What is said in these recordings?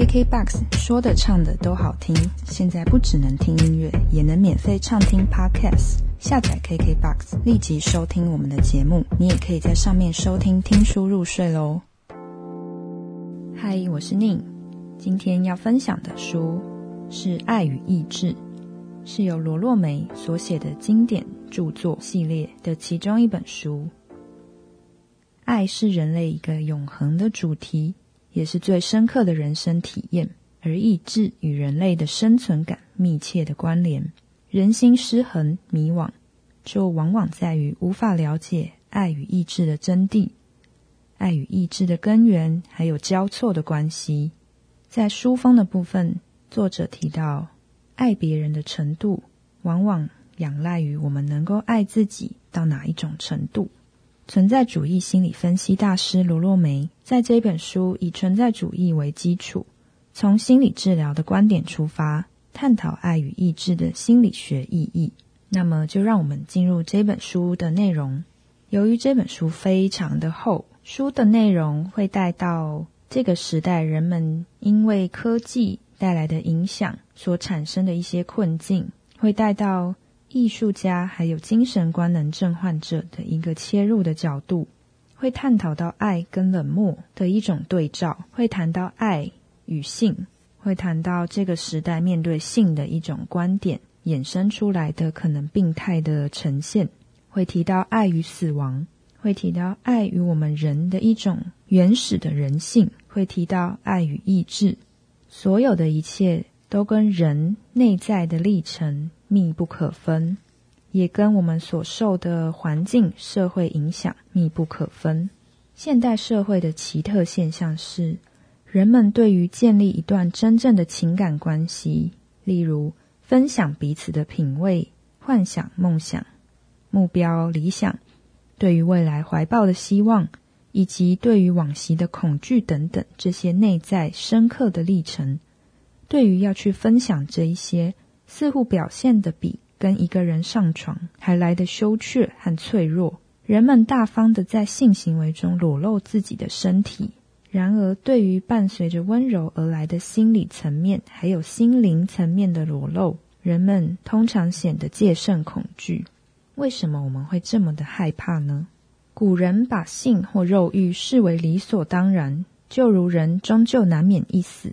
KKBOX 说的唱的都好听，现在不只能听音乐，也能免费畅听 Podcast。下载 KKBOX，立即收听我们的节目。你也可以在上面收听听书入睡喽。嗨，我是宁，今天要分享的书是《爱与意志》，是由罗洛梅所写的经典著作系列的其中一本书。爱是人类一个永恒的主题。也是最深刻的人生体验，而意志与人类的生存感密切的关联。人心失衡、迷惘，就往往在于无法了解爱与意志的真谛，爱与意志的根源，还有交错的关系。在书封的部分，作者提到，爱别人的程度，往往仰赖于我们能够爱自己到哪一种程度。存在主义心理分析大师罗洛梅在这本书以存在主义为基础，从心理治疗的观点出发，探讨爱与意志的心理学意义。那么，就让我们进入这本书的内容。由于这本书非常的厚，书的内容会带到这个时代人们因为科技带来的影响所产生的一些困境，会带到。艺术家还有精神官能症患者的一个切入的角度，会探讨到爱跟冷漠的一种对照，会谈到爱与性，会谈到这个时代面对性的一种观点衍生出来的可能病态的呈现，会提到爱与死亡，会提到爱与我们人的一种原始的人性，会提到爱与意志，所有的一切都跟人内在的历程。密不可分，也跟我们所受的环境、社会影响密不可分。现代社会的奇特现象是，人们对于建立一段真正的情感关系，例如分享彼此的品味、幻想、梦想、目标、理想，对于未来怀抱的希望，以及对于往昔的恐惧等等这些内在深刻的历程，对于要去分享这一些。似乎表现的比跟一个人上床还来得羞怯和脆弱。人们大方的在性行为中裸露自己的身体，然而对于伴随着温柔而来的心理层面还有心灵层面的裸露，人们通常显得戒慎恐惧。为什么我们会这么的害怕呢？古人把性或肉欲视为理所当然，就如人终究难免一死。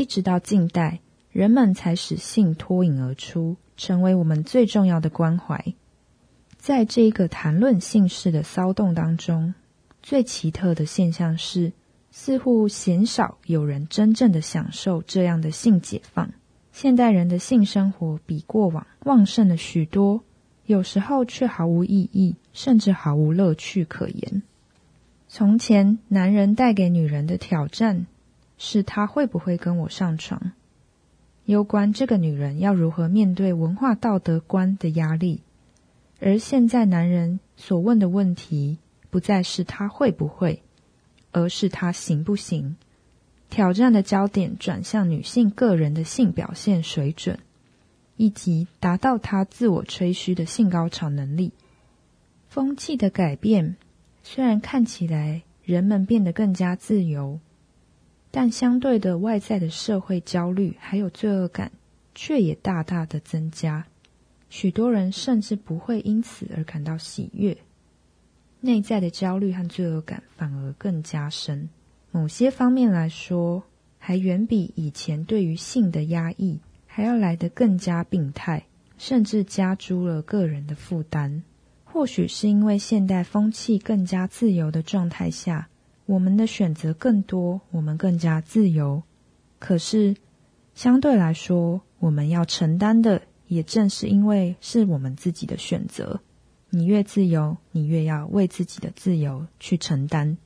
一直到近代。人们才使性脱颖而出，成为我们最重要的关怀。在这一个谈论性事的骚动当中，最奇特的现象是，似乎鲜少有人真正的享受这样的性解放。现代人的性生活比过往旺盛了许多，有时候却毫无意义，甚至毫无乐趣可言。从前，男人带给女人的挑战是他会不会跟我上床。攸关这个女人要如何面对文化道德观的压力，而现在男人所问的问题不再是他会不会，而是他行不行。挑战的焦点转向女性个人的性表现水准，以及达到她自我吹嘘的性高潮能力。风气的改变虽然看起来人们变得更加自由。但相对的，外在的社会焦虑还有罪恶感，却也大大的增加。许多人甚至不会因此而感到喜悦，内在的焦虑和罪恶感反而更加深。某些方面来说，还远比以前对于性的压抑还要来得更加病态，甚至加诸了个人的负担。或许是因为现代风气更加自由的状态下。我们的选择更多，我们更加自由。可是，相对来说，我们要承担的，也正是因为是我们自己的选择。你越自由，你越要为自己的自由去承担。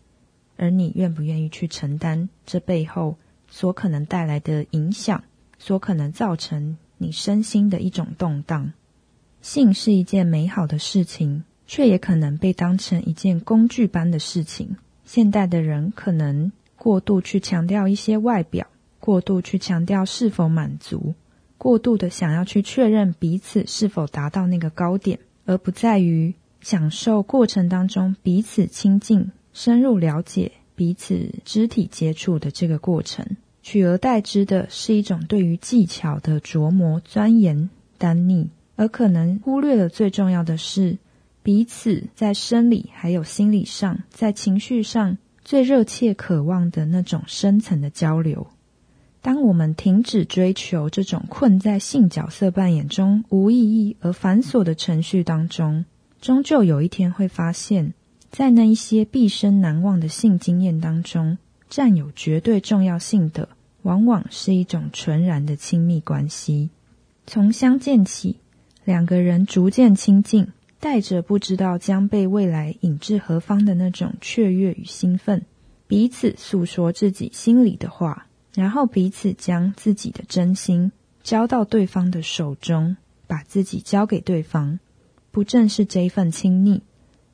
而你愿不愿意去承担这背后所可能带来的影响，所可能造成你身心的一种动荡？性是一件美好的事情，却也可能被当成一件工具般的事情。现代的人可能过度去强调一些外表，过度去强调是否满足，过度的想要去确认彼此是否达到那个高点，而不在于享受过程当中彼此亲近、深入了解彼此肢体接触的这个过程。取而代之的是一种对于技巧的琢磨、钻研、单逆，而可能忽略了最重要的是彼此在生理还有心理上，在情绪上最热切渴望的那种深层的交流。当我们停止追求这种困在性角色扮演中无意义而繁琐的程序当中，终究有一天会发现，在那一些毕生难忘的性经验当中，占有绝对重要性的，往往是一种纯然的亲密关系。从相见起，两个人逐渐亲近，带着不知道将被未来引至何方的那种雀跃与兴奋，彼此诉说自己心里的话。然后彼此将自己的真心交到对方的手中，把自己交给对方，不正是这份亲昵，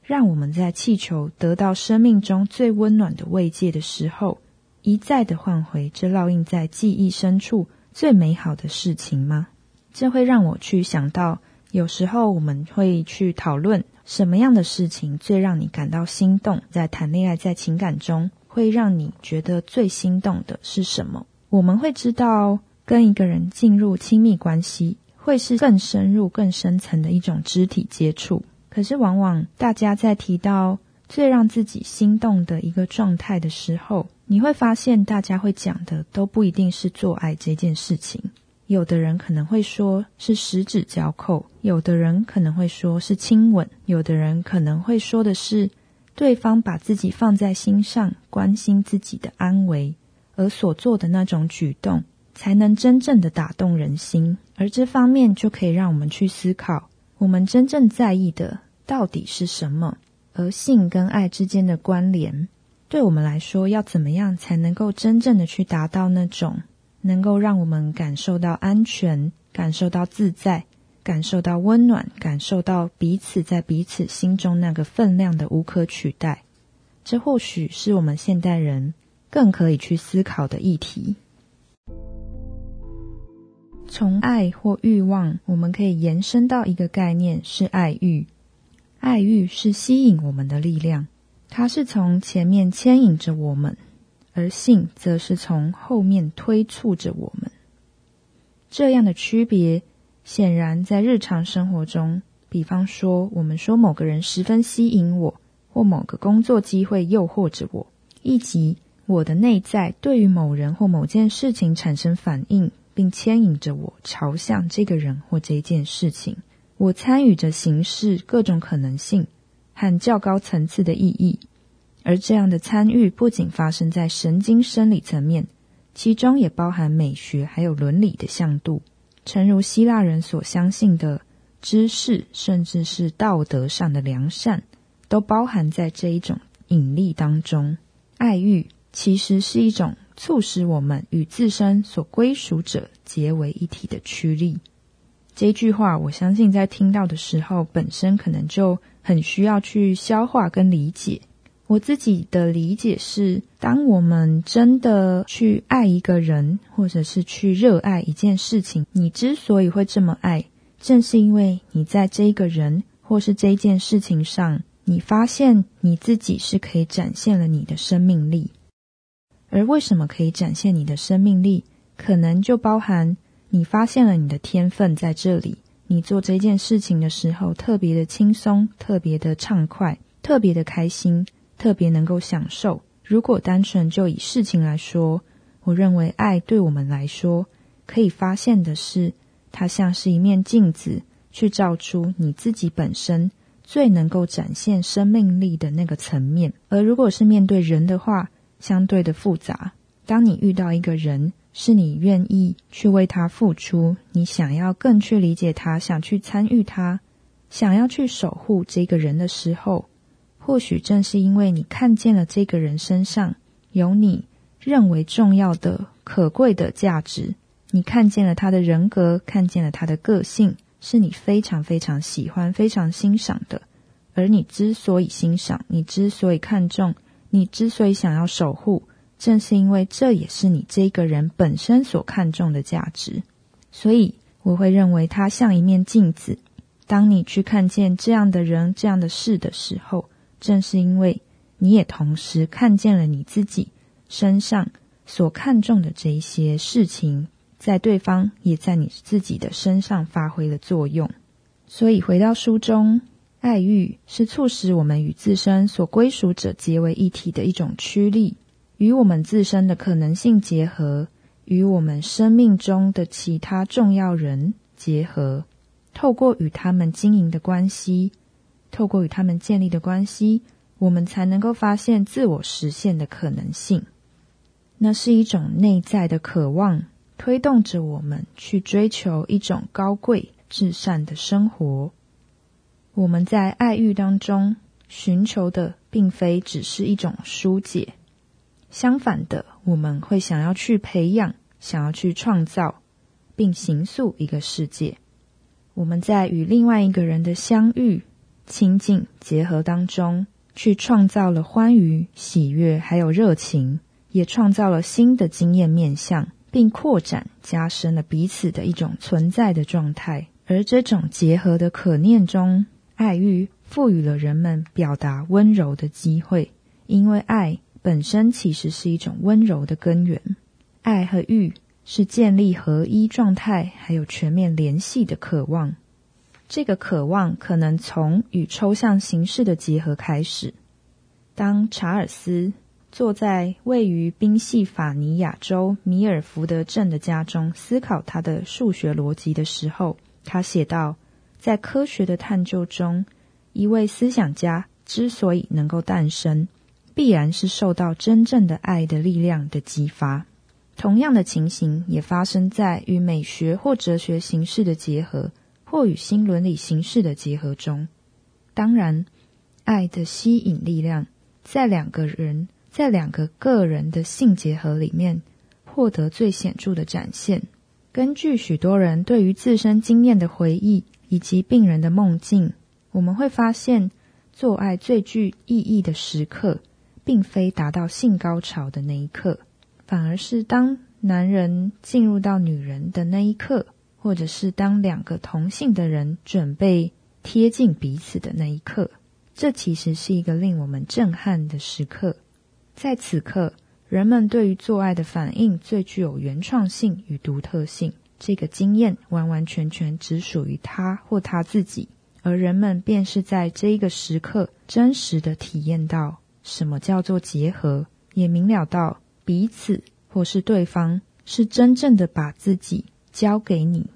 让我们在气球得到生命中最温暖的慰藉的时候，一再的换回这烙印在记忆深处最美好的事情吗？这会让我去想到，有时候我们会去讨论什么样的事情最让你感到心动，在谈恋爱，在情感中。会让你觉得最心动的是什么？我们会知道，跟一个人进入亲密关系，会是更深入、更深层的一种肢体接触。可是，往往大家在提到最让自己心动的一个状态的时候，你会发现，大家会讲的都不一定是做爱这件事情。有的人可能会说是十指交扣，有的人可能会说是亲吻，有的人可能会说的是。对方把自己放在心上，关心自己的安危，而所做的那种举动，才能真正的打动人心。而这方面就可以让我们去思考，我们真正在意的到底是什么？而性跟爱之间的关联，对我们来说，要怎么样才能够真正的去达到那种能够让我们感受到安全、感受到自在？感受到温暖，感受到彼此在彼此心中那个分量的无可取代，这或许是我们现代人更可以去思考的议题。从爱或欲望，我们可以延伸到一个概念，是爱欲。爱欲是吸引我们的力量，它是从前面牵引着我们，而性则是从后面推促着我们。这样的区别。显然，在日常生活中，比方说，我们说某个人十分吸引我，或某个工作机会诱惑着我，以及我的内在对于某人或某件事情产生反应，并牵引着我朝向这个人或这件事情。我参与着形式各种可能性和较高层次的意义，而这样的参与不仅发生在神经生理层面，其中也包含美学还有伦理的向度。诚如希腊人所相信的知识，甚至是道德上的良善，都包含在这一种引力当中。爱欲其实是一种促使我们与自身所归属者结为一体的驱力。这句话，我相信在听到的时候，本身可能就很需要去消化跟理解。我自己的理解是，当我们真的去爱一个人，或者是去热爱一件事情，你之所以会这么爱，正是因为你在这一个人或是这件事情上，你发现你自己是可以展现了你的生命力。而为什么可以展现你的生命力，可能就包含你发现了你的天分在这里，你做这件事情的时候特别的轻松，特别的畅快，特别的开心。特别能够享受。如果单纯就以事情来说，我认为爱对我们来说可以发现的是，它像是一面镜子，去照出你自己本身最能够展现生命力的那个层面。而如果是面对人的话，相对的复杂。当你遇到一个人，是你愿意去为他付出，你想要更去理解他，想去参与他，想要去守护这个人的时候。或许正是因为你看见了这个人身上有你认为重要的、可贵的价值，你看见了他的人格，看见了他的个性，是你非常非常喜欢、非常欣赏的。而你之所以欣赏，你之所以看重，你之所以想要守护，正是因为这也是你这个人本身所看重的价值。所以，我会认为他像一面镜子。当你去看见这样的人、这样的事的时候，正是因为你也同时看见了你自己身上所看重的这一些事情，在对方也在你自己的身上发挥了作用。所以回到书中，爱欲是促使我们与自身所归属者结为一体的一种驱力，与我们自身的可能性结合，与我们生命中的其他重要人结合，透过与他们经营的关系。透过与他们建立的关系，我们才能够发现自我实现的可能性。那是一种内在的渴望，推动着我们去追求一种高贵至善的生活。我们在爱欲当中寻求的，并非只是一种疏解，相反的，我们会想要去培养，想要去创造，并形塑一个世界。我们在与另外一个人的相遇。亲近结合当中，去创造了欢愉、喜悦，还有热情，也创造了新的经验面向，并扩展、加深了彼此的一种存在的状态。而这种结合的可念中，爱欲赋予了人们表达温柔的机会，因为爱本身其实是一种温柔的根源。爱和欲是建立合一状态，还有全面联系的渴望。这个渴望可能从与抽象形式的结合开始。当查尔斯坐在位于宾夕法尼亚州米尔福德镇的家中思考他的数学逻辑的时候，他写道：“在科学的探究中，一位思想家之所以能够诞生，必然是受到真正的爱的力量的激发。同样的情形也发生在与美学或哲学形式的结合。”或与新伦理形式的结合中，当然，爱的吸引力量在两个人在两个个人的性结合里面获得最显著的展现。根据许多人对于自身经验的回忆以及病人的梦境，我们会发现，做爱最具意义的时刻，并非达到性高潮的那一刻，反而是当男人进入到女人的那一刻。或者是当两个同性的人准备贴近彼此的那一刻，这其实是一个令我们震撼的时刻。在此刻，人们对于做爱的反应最具有原创性与独特性。这个经验完完全全只属于他或他自己，而人们便是在这一个时刻真实的体验到什么叫做结合，也明了到彼此或是对方是真正的把自己。交给你。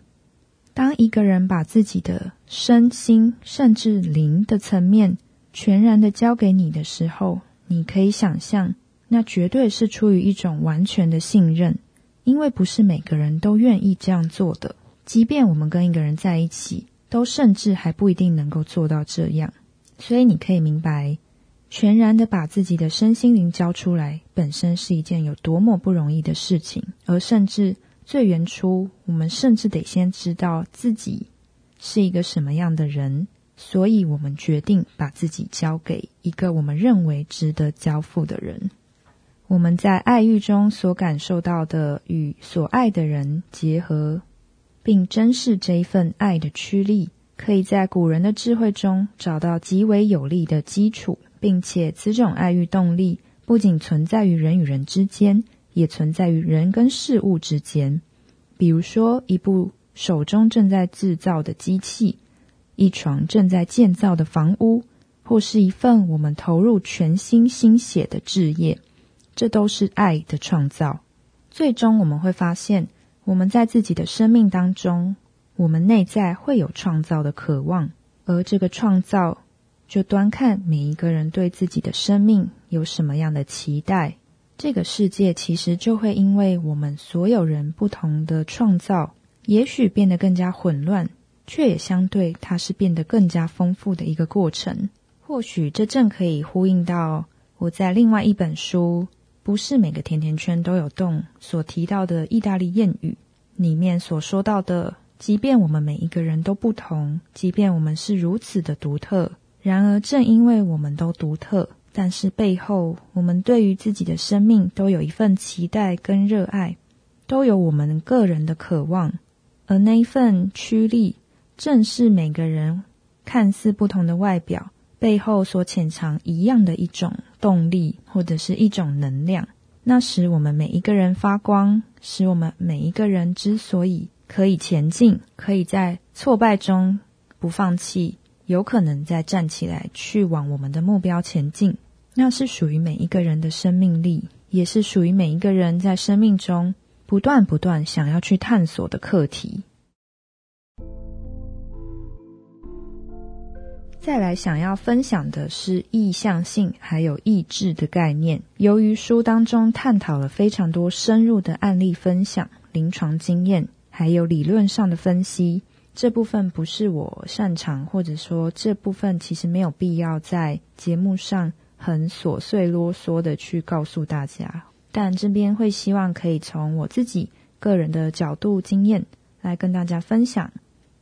当一个人把自己的身心甚至灵的层面全然的交给你的时候，你可以想象，那绝对是出于一种完全的信任，因为不是每个人都愿意这样做的。即便我们跟一个人在一起，都甚至还不一定能够做到这样。所以你可以明白，全然的把自己的身心灵交出来，本身是一件有多么不容易的事情，而甚至。最原初，我们甚至得先知道自己是一个什么样的人，所以我们决定把自己交给一个我们认为值得交付的人。我们在爱欲中所感受到的与所爱的人结合，并珍视这一份爱的驱力，可以在古人的智慧中找到极为有力的基础，并且此种爱欲动力不仅存在于人与人之间。也存在于人跟事物之间，比如说一部手中正在制造的机器，一床正在建造的房屋，或是一份我们投入全心心血的置业，这都是爱的创造。最终我们会发现，我们在自己的生命当中，我们内在会有创造的渴望，而这个创造就端看每一个人对自己的生命有什么样的期待。这个世界其实就会因为我们所有人不同的创造，也许变得更加混乱，却也相对它是变得更加丰富的一个过程。或许这正可以呼应到我在另外一本书《不是每个甜甜圈都有洞》所提到的意大利谚语里面所说到的：即便我们每一个人都不同，即便我们是如此的独特，然而正因为我们都独特。但是背后，我们对于自己的生命都有一份期待跟热爱，都有我们个人的渴望，而那一份驱力，正是每个人看似不同的外表背后所潜藏一样的一种动力，或者是一种能量。那使我们每一个人发光，使我们每一个人之所以可以前进，可以在挫败中不放弃，有可能再站起来去往我们的目标前进，那是属于每一个人的生命力，也是属于每一个人在生命中不断不断想要去探索的课题。再来想要分享的是意向性还有意志的概念。由于书当中探讨了非常多深入的案例分享、临床经验，还有理论上的分析，这部分不是我擅长，或者说这部分其实没有必要在节目上很琐碎啰嗦的去告诉大家。但这边会希望可以从我自己个人的角度经验来跟大家分享，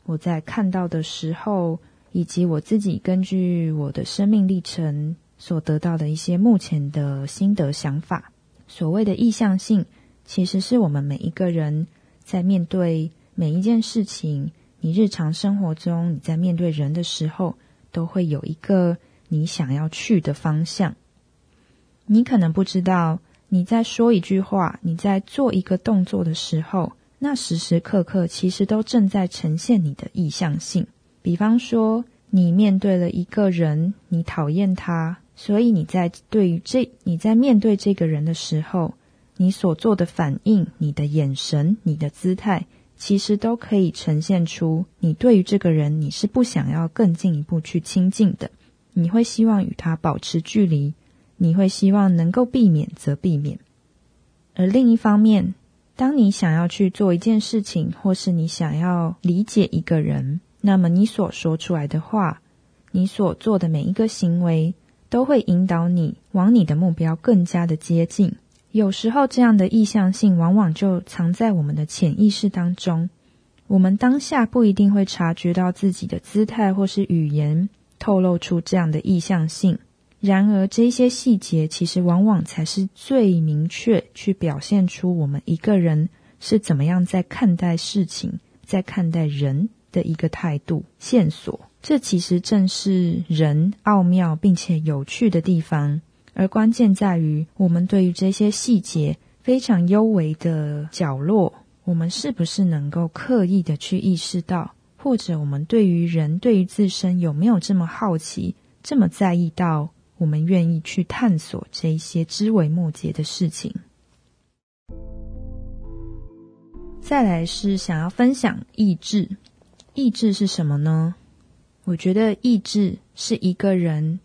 我在看到的时候。以及我自己根据我的生命历程所得到的一些目前的心得想法。所谓的意向性，其实是我们每一个人在面对每一件事情，你日常生活中你在面对人的时候，都会有一个你想要去的方向。你可能不知道，你在说一句话，你在做一个动作的时候，那时时刻刻其实都正在呈现你的意向性。比方说，你面对了一个人，你讨厌他，所以你在对于这你在面对这个人的时候，你所做的反应、你的眼神、你的姿态，其实都可以呈现出你对于这个人你是不想要更进一步去亲近的，你会希望与他保持距离，你会希望能够避免则避免。而另一方面，当你想要去做一件事情，或是你想要理解一个人。那么你所说出来的话，你所做的每一个行为，都会引导你往你的目标更加的接近。有时候，这样的意向性往往就藏在我们的潜意识当中，我们当下不一定会察觉到自己的姿态或是语言透露出这样的意向性。然而，这些细节其实往往才是最明确去表现出我们一个人是怎么样在看待事情，在看待人。的一个态度线索，这其实正是人奥妙并且有趣的地方。而关键在于，我们对于这些细节非常幽微的角落，我们是不是能够刻意的去意识到，或者我们对于人对于自身有没有这么好奇，这么在意到，我们愿意去探索这一些枝微末节的事情。再来是想要分享意志。意志是什么呢？我觉得意志是一个人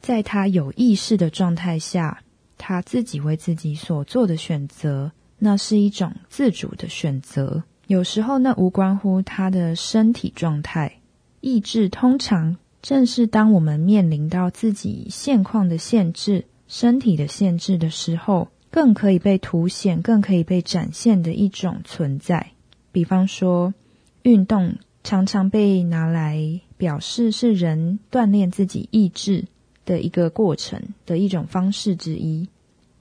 在他有意识的状态下，他自己为自己所做的选择，那是一种自主的选择。有时候那无关乎他的身体状态。意志通常正是当我们面临到自己现况的限制、身体的限制的时候，更可以被凸显、更可以被展现的一种存在。比方说。运动常常被拿来表示是人锻炼自己意志的一个过程的一种方式之一。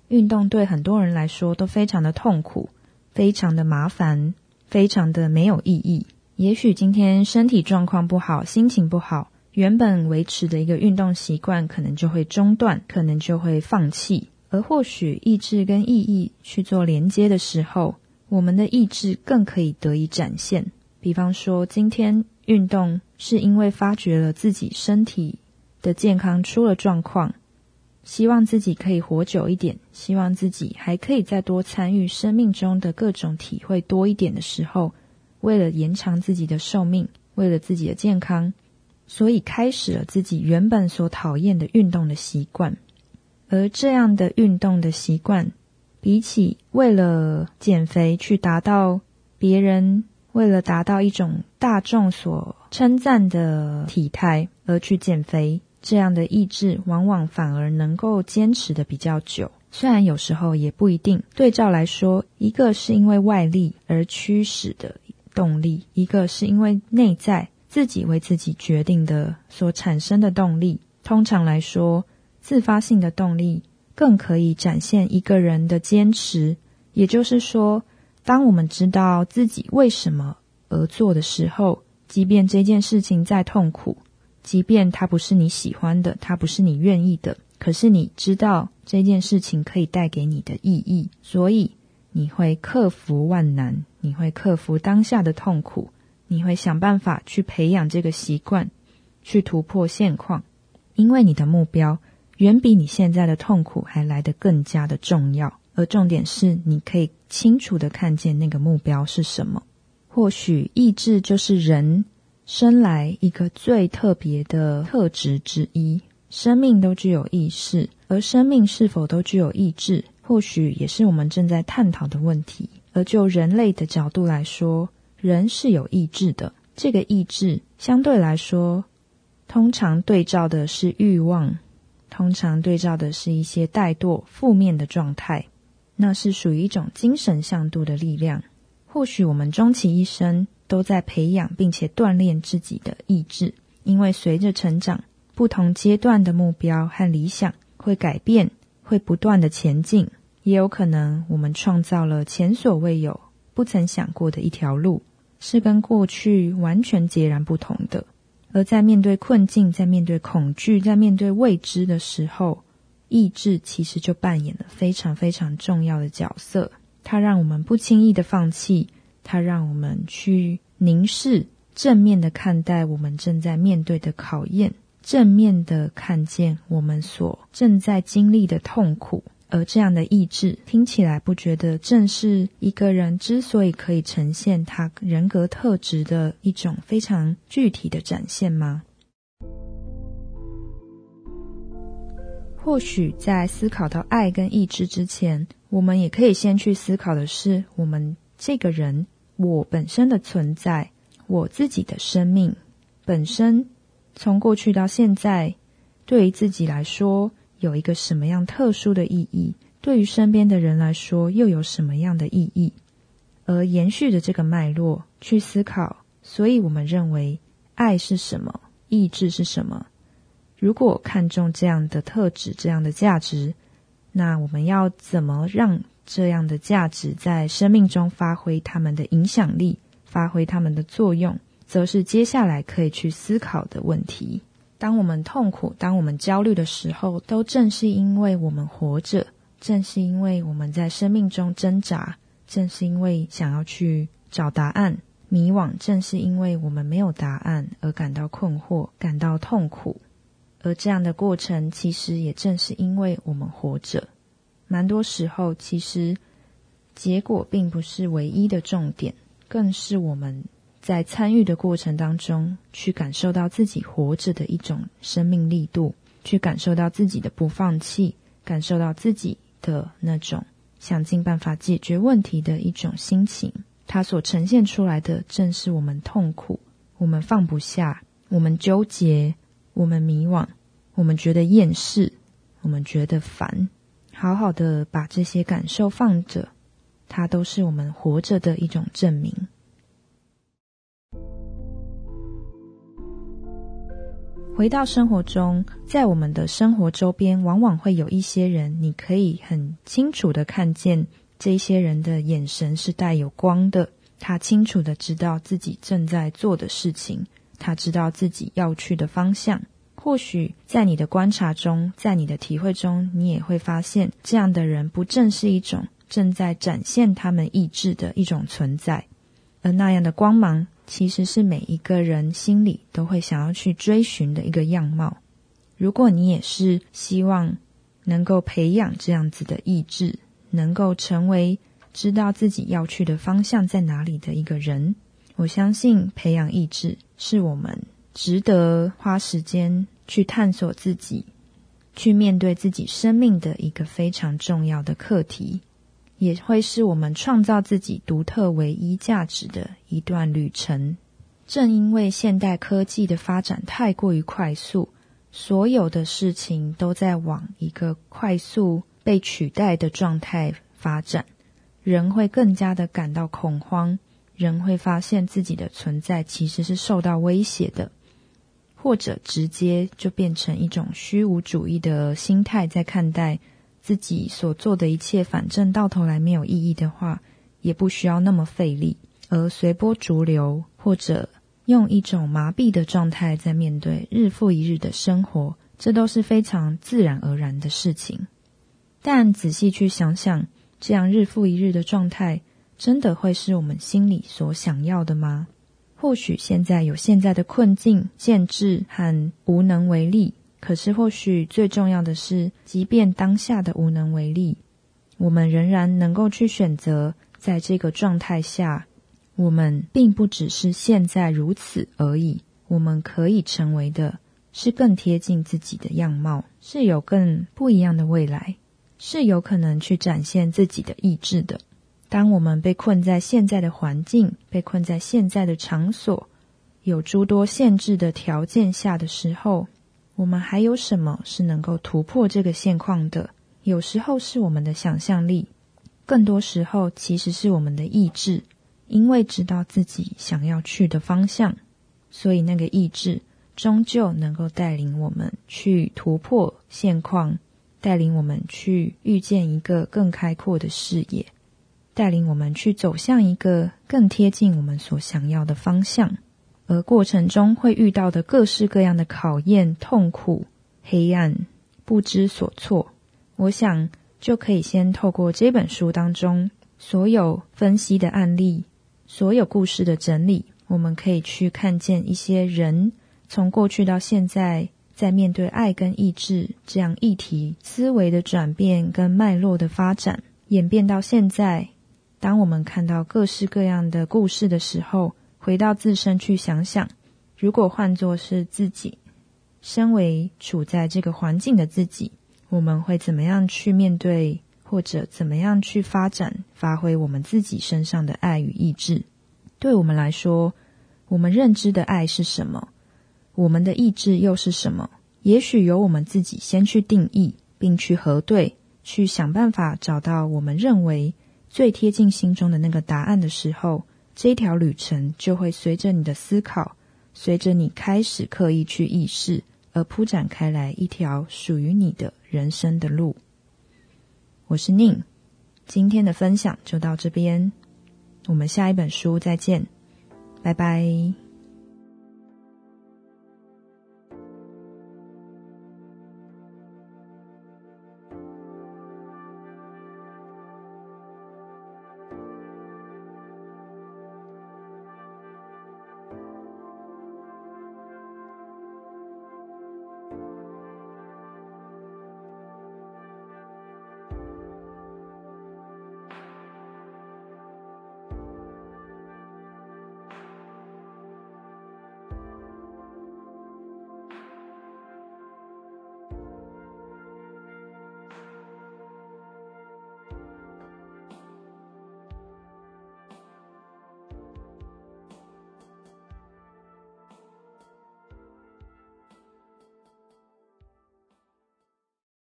运动对很多人来说都非常的痛苦，非常的麻烦，非常的没有意义。也许今天身体状况不好，心情不好，原本维持的一个运动习惯可能就会中断，可能就会放弃。而或许意志跟意义去做连接的时候，我们的意志更可以得以展现。比方说，今天运动是因为发觉了自己身体的健康出了状况，希望自己可以活久一点，希望自己还可以再多参与生命中的各种体会多一点的时候，为了延长自己的寿命，为了自己的健康，所以开始了自己原本所讨厌的运动的习惯。而这样的运动的习惯，比起为了减肥去达到别人。为了达到一种大众所称赞的体态而去减肥，这样的意志往往反而能够坚持的比较久。虽然有时候也不一定。对照来说，一个是因为外力而驱使的动力，一个是因为内在自己为自己决定的所产生的动力。通常来说，自发性的动力更可以展现一个人的坚持。也就是说。当我们知道自己为什么而做的时候，即便这件事情再痛苦，即便它不是你喜欢的，它不是你愿意的，可是你知道这件事情可以带给你的意义，所以你会克服万难，你会克服当下的痛苦，你会想办法去培养这个习惯，去突破现况，因为你的目标远比你现在的痛苦还来得更加的重要。而重点是，你可以清楚的看见那个目标是什么。或许意志就是人生来一个最特别的特质之一。生命都具有意识，而生命是否都具有意志，或许也是我们正在探讨的问题。而就人类的角度来说，人是有意志的。这个意志相对来说，通常对照的是欲望，通常对照的是一些怠惰、负面的状态。那是属于一种精神向度的力量。或许我们终其一生都在培养并且锻炼自己的意志，因为随着成长，不同阶段的目标和理想会改变，会不断的前进。也有可能我们创造了前所未有、不曾想过的一条路，是跟过去完全截然不同的。而在面对困境、在面对恐惧、在面对未知的时候，意志其实就扮演了非常非常重要的角色，它让我们不轻易的放弃，它让我们去凝视、正面的看待我们正在面对的考验，正面的看见我们所正在经历的痛苦。而这样的意志听起来不觉得正是一个人之所以可以呈现他人格特质的一种非常具体的展现吗？或许在思考到爱跟意志之前，我们也可以先去思考的是，我们这个人，我本身的存在，我自己的生命本身，从过去到现在，对于自己来说有一个什么样特殊的意义？对于身边的人来说又有什么样的意义？而延续着这个脉络去思考，所以我们认为爱是什么，意志是什么？如果看重这样的特质、这样的价值，那我们要怎么让这样的价值在生命中发挥他们的影响力、发挥他们的作用，则是接下来可以去思考的问题。当我们痛苦、当我们焦虑的时候，都正是因为我们活着，正是因为我们在生命中挣扎，正是因为想要去找答案、迷惘，正是因为我们没有答案而感到困惑、感到痛苦。而这样的过程，其实也正是因为我们活着。蛮多时候，其实结果并不是唯一的重点，更是我们在参与的过程当中，去感受到自己活着的一种生命力度，去感受到自己的不放弃，感受到自己的那种想尽办法解决问题的一种心情。它所呈现出来的，正是我们痛苦，我们放不下，我们纠结。我们迷惘，我们觉得厌世，我们觉得烦。好好的把这些感受放着，它都是我们活着的一种证明。回到生活中，在我们的生活周边，往往会有一些人，你可以很清楚的看见这些人的眼神是带有光的。他清楚的知道自己正在做的事情。他知道自己要去的方向。或许在你的观察中，在你的体会中，你也会发现，这样的人不正是一种正在展现他们意志的一种存在？而那样的光芒，其实是每一个人心里都会想要去追寻的一个样貌。如果你也是希望能够培养这样子的意志，能够成为知道自己要去的方向在哪里的一个人。我相信培养意志是我们值得花时间去探索自己、去面对自己生命的一个非常重要的课题，也会是我们创造自己独特唯一价值的一段旅程。正因为现代科技的发展太过于快速，所有的事情都在往一个快速被取代的状态发展，人会更加的感到恐慌。人会发现自己的存在其实是受到威胁的，或者直接就变成一种虚无主义的心态，在看待自己所做的一切，反正到头来没有意义的话，也不需要那么费力，而随波逐流，或者用一种麻痹的状态在面对日复一日的生活，这都是非常自然而然的事情。但仔细去想想，这样日复一日的状态，真的会是我们心里所想要的吗？或许现在有现在的困境、限制和无能为力，可是或许最重要的是，即便当下的无能为力，我们仍然能够去选择，在这个状态下，我们并不只是现在如此而已。我们可以成为的是更贴近自己的样貌，是有更不一样的未来，是有可能去展现自己的意志的。当我们被困在现在的环境，被困在现在的场所，有诸多限制的条件下的时候，我们还有什么是能够突破这个现况的？有时候是我们的想象力，更多时候其实是我们的意志，因为知道自己想要去的方向。所以，那个意志终究能够带领我们去突破现况，带领我们去遇见一个更开阔的视野，带领我们去走向一个更贴近我们所想要的方向。而过程中会遇到的各式各样的考验、痛苦、黑暗、不知所措，我想就可以先透过这本书当中所有分析的案例、所有故事的整理。我们可以去看见一些人从过去到现在，在面对爱跟意志这样议题思维的转变跟脉络的发展，演变到现在。当我们看到各式各样的故事的时候，回到自身去想想，如果换作是自己，身为处在这个环境的自己，我们会怎么样去面对，或者怎么样去发展、发挥我们自己身上的爱与意志？对我们来说。我们认知的爱是什么？我们的意志又是什么？也许由我们自己先去定义，并去核对，去想办法找到我们认为最贴近心中的那个答案的时候，这条旅程就会随着你的思考，随着你开始刻意去意识，而铺展开来一条属于你的人生的路。我是宁，今天的分享就到这边，我们下一本书再见。拜拜。